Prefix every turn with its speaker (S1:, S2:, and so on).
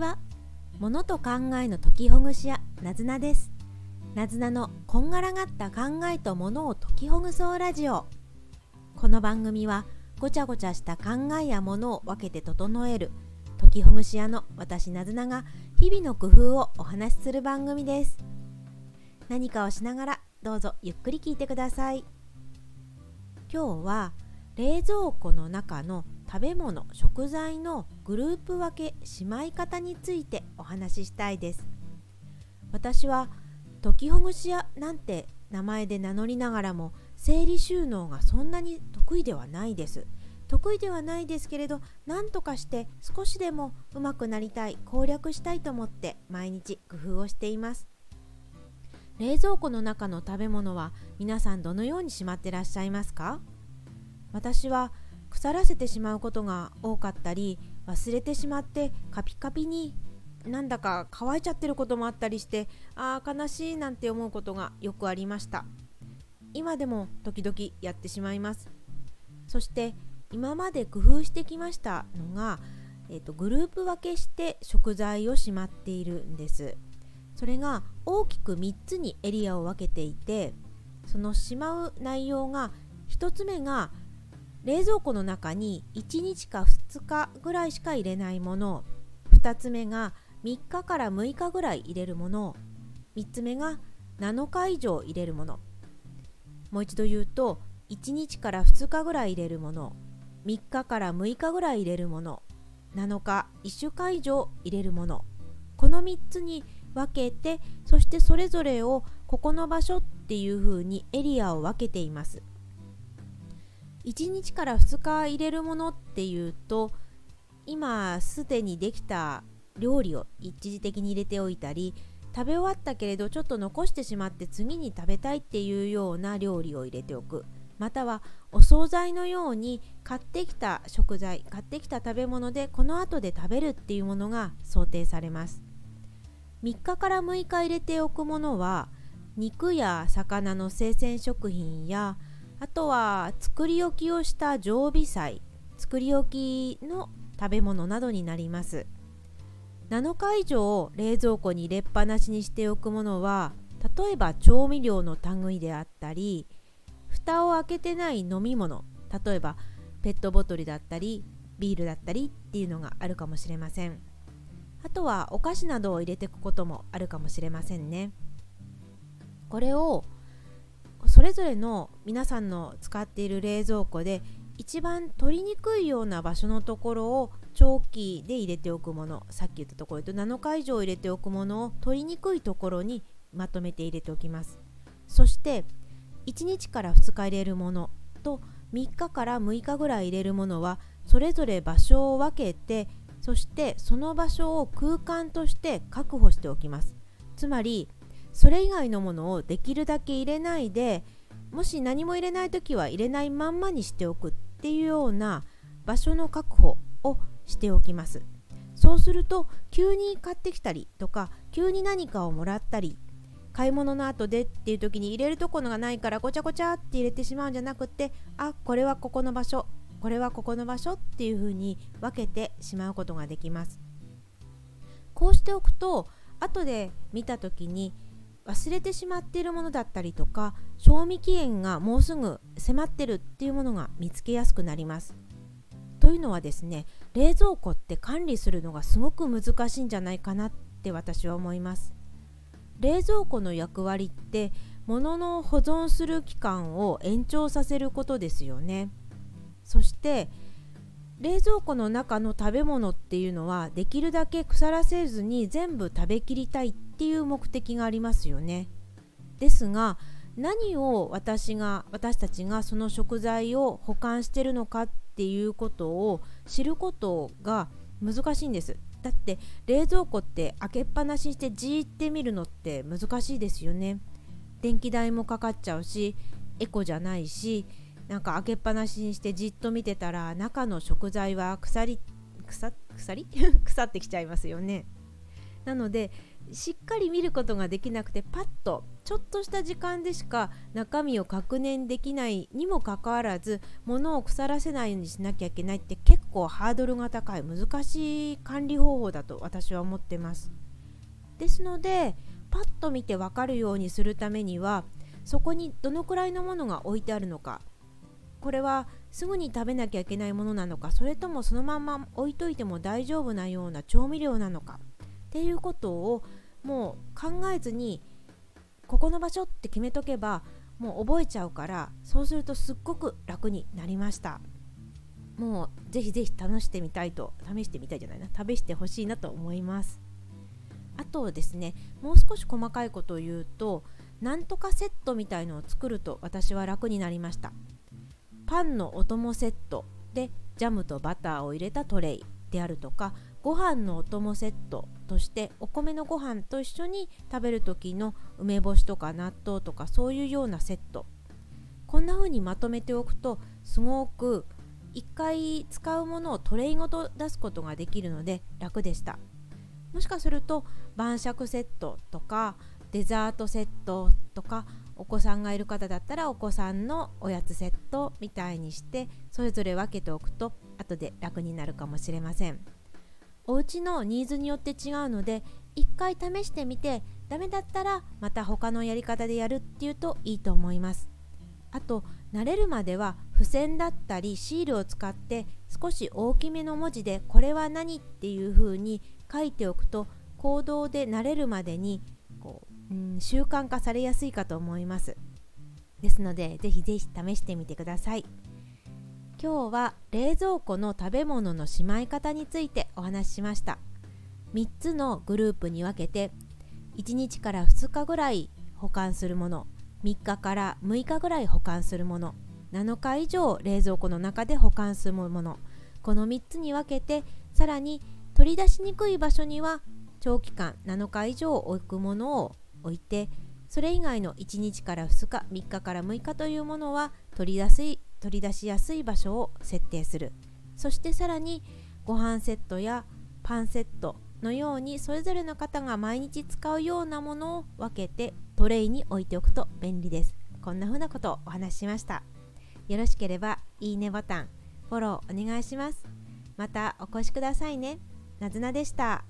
S1: は物と考えの解きほぐし屋なずなです。なずなのこんがらがった考えと物を解きほぐそうラジオ。この番組はごちゃごちゃした考えや物を分けて整える解きほぐし屋の私なずなが日々の工夫をお話しする番組です。何かをしながらどうぞゆっくり聞いてください。今日は冷蔵庫の中の食べ物食材のグループ分けしまい方についてお話ししたいです。私は解きほぐし屋なんて名前で名乗りながらも整理収納がそんなに得意ではないです。得意ではないですけれど何とかして少しでも上手くなりたい攻略したいと思って毎日工夫をしています。冷蔵庫の中の食べ物は皆さんどのようにしまってらっしゃいますか？私は腐らせてしまうことが多かったり忘れてしまってカピカピになんだか乾いちゃってることもあったりしてああ悲しいなんて思うことがよくありました。今でも時々やってしまいます。そして今まで工夫してきましたのが、えーと、グループ分けして食材をしまっているんです。それが大きく3つにエリアを分けていてそのしまう内容が1つ目が冷蔵庫の中に1日か2日ぐらいしか入れないもの。2つ目が3日から6日ぐらい入れるもの。3つ目が7日以上入れるもの。もう一度言うと1日から2日ぐらい入れるもの。3日から6日ぐらい入れるもの。7日1週間以上入れるもの。この3つに分けてそしてそれぞれをここの場所っていうふうにエリアを分けています。1日から2日入れるものっていうと今すでにできた料理を一時的に入れておいたり食べ終わったけれどちょっと残してしまって次に食べたいっていうような料理を入れておく。またはお惣菜のように買ってきた食材買ってきた食べ物でこの後で食べるっていうものが想定されます。3日から6日入れておくものは肉や魚の生鮮食品やあとは作り置きをした常備菜作り置きの食べ物などになります。7日以上冷蔵庫に入れっぱなしにしておくものは例えば調味料の類であったり蓋を開けてない飲み物例えばペットボトルだったりビールだったりっていうのがあるかもしれません。あとはお菓子などを入れていくこともあるかもしれませんね。これをそれぞれの皆さんの使っている冷蔵庫で一番取りにくいような場所のところを長期で入れておくものさっき言ったところと7日以上入れておくものを取りにくいところにまとめて入れておきます。そして1日から2日入れるものと3日から6日ぐらい入れるものはそれぞれ場所を分けてそしてその場所を空間として確保しておきます。つまりそれ以外のものをできるだけ入れないでもし何も入れない時は入れないまんまにしておくっていうような場所の確保をしておきます。そうすると急に買ってきたりとか急に何かをもらったり買い物の後でっていう時に入れるところがないからごちゃごちゃって入れてしまうんじゃなくてあこれはここの場所これはここの場所っていう風に分けてしまうことができます。こうしておくと後で見た時に忘れてしまっているものだったりとか賞味期限がもうすぐ迫ってるっていうものが見つけやすくなります。というのはですね冷蔵庫って管理するのがすごく難しいんじゃないかなって私は思います。冷蔵庫の役割って物の保存する期間を延長させることですよね。そして冷蔵庫の中の食べ物っていうのはできるだけ腐らせずに全部食べきりたいっていう目的がありますよね。ですが何を私が私たちがその食材を保管してるのかっていうことを知ることが難しいんです。だって冷蔵庫って開けっぱなしにしてじーって見るのって難しいですよね。電気代もかかっちゃうしエコじゃないしなんか開けっぱなしにしてじっと見てたら中の食材は腐り腐腐り？腐ってきちゃいますよね。なのでしっかり見ることができなくてパッとちょっとした時間でしか中身を確認できないにもかかわらず物を腐らせないようにしなきゃいけないって結構ハードルが高い難しい管理方法だと私は思ってますですのでパッと見て分かるようにするためにはそこにどのくらいのものが置いてあるのかこれはすぐに食べなきゃいけないものなのかそれともそのまま置いといても大丈夫なような調味料なのかっていうことをもう考えずにここの場所って決めとけばもう覚えちゃうからそうするとすっごく楽になりました。もうぜひぜひ試してみたいと試してみたいじゃないな試してほしいなと思います。あとですねもう少し細かいことを言うとなんとかセットみたいのを作ると私は楽になりました。パンのお供セットでジャムとバターを入れたトレイであるとかご飯のお供セットとしてお米のご飯と一緒に食べる時の梅干しとか納豆とかそういうようなセット。こんな風にまとめておくとすごく1回使うものをトレイごと出すことができるので楽でした。もしかすると晩酌セットとかデザートセットとかお子さんがいる方だったらお子さんのおやつセットみたいにしてそれぞれ分けておくと後で楽になるかもしれません。お家のニーズによって違うので一回試してみてダメだったらまた他のやり方でやるっていうといいと思います。あと慣れるまでは付箋だったりシールを使って少し大きめの文字でこれは何っていう風に書いておくと行動で慣れるまでにう、ん、習慣化されやすいかと思います。ですのでぜひぜひ試してみてください。今日は冷蔵庫の食べ物のしまい方についてお話ししました。3つのグループに分けて1日から2日ぐらい保管するもの3日から6日ぐらい保管するもの7日以上冷蔵庫の中で保管するもの。この3つに分けてさらに取り出しにくい場所には長期間7日以上置くものを置いてそれ以外の1日から2日3日から6日というものは取り出す取り出しやすい場所を設定する。そしてさらにご飯セットやパンセットのようにそれぞれの方が毎日使うようなものを分けてトレイに置いておくと便利です。こんな風なことをお話ししました。よろしければいいねボタンフォローお願いします。またお越しくださいね。なずなでした。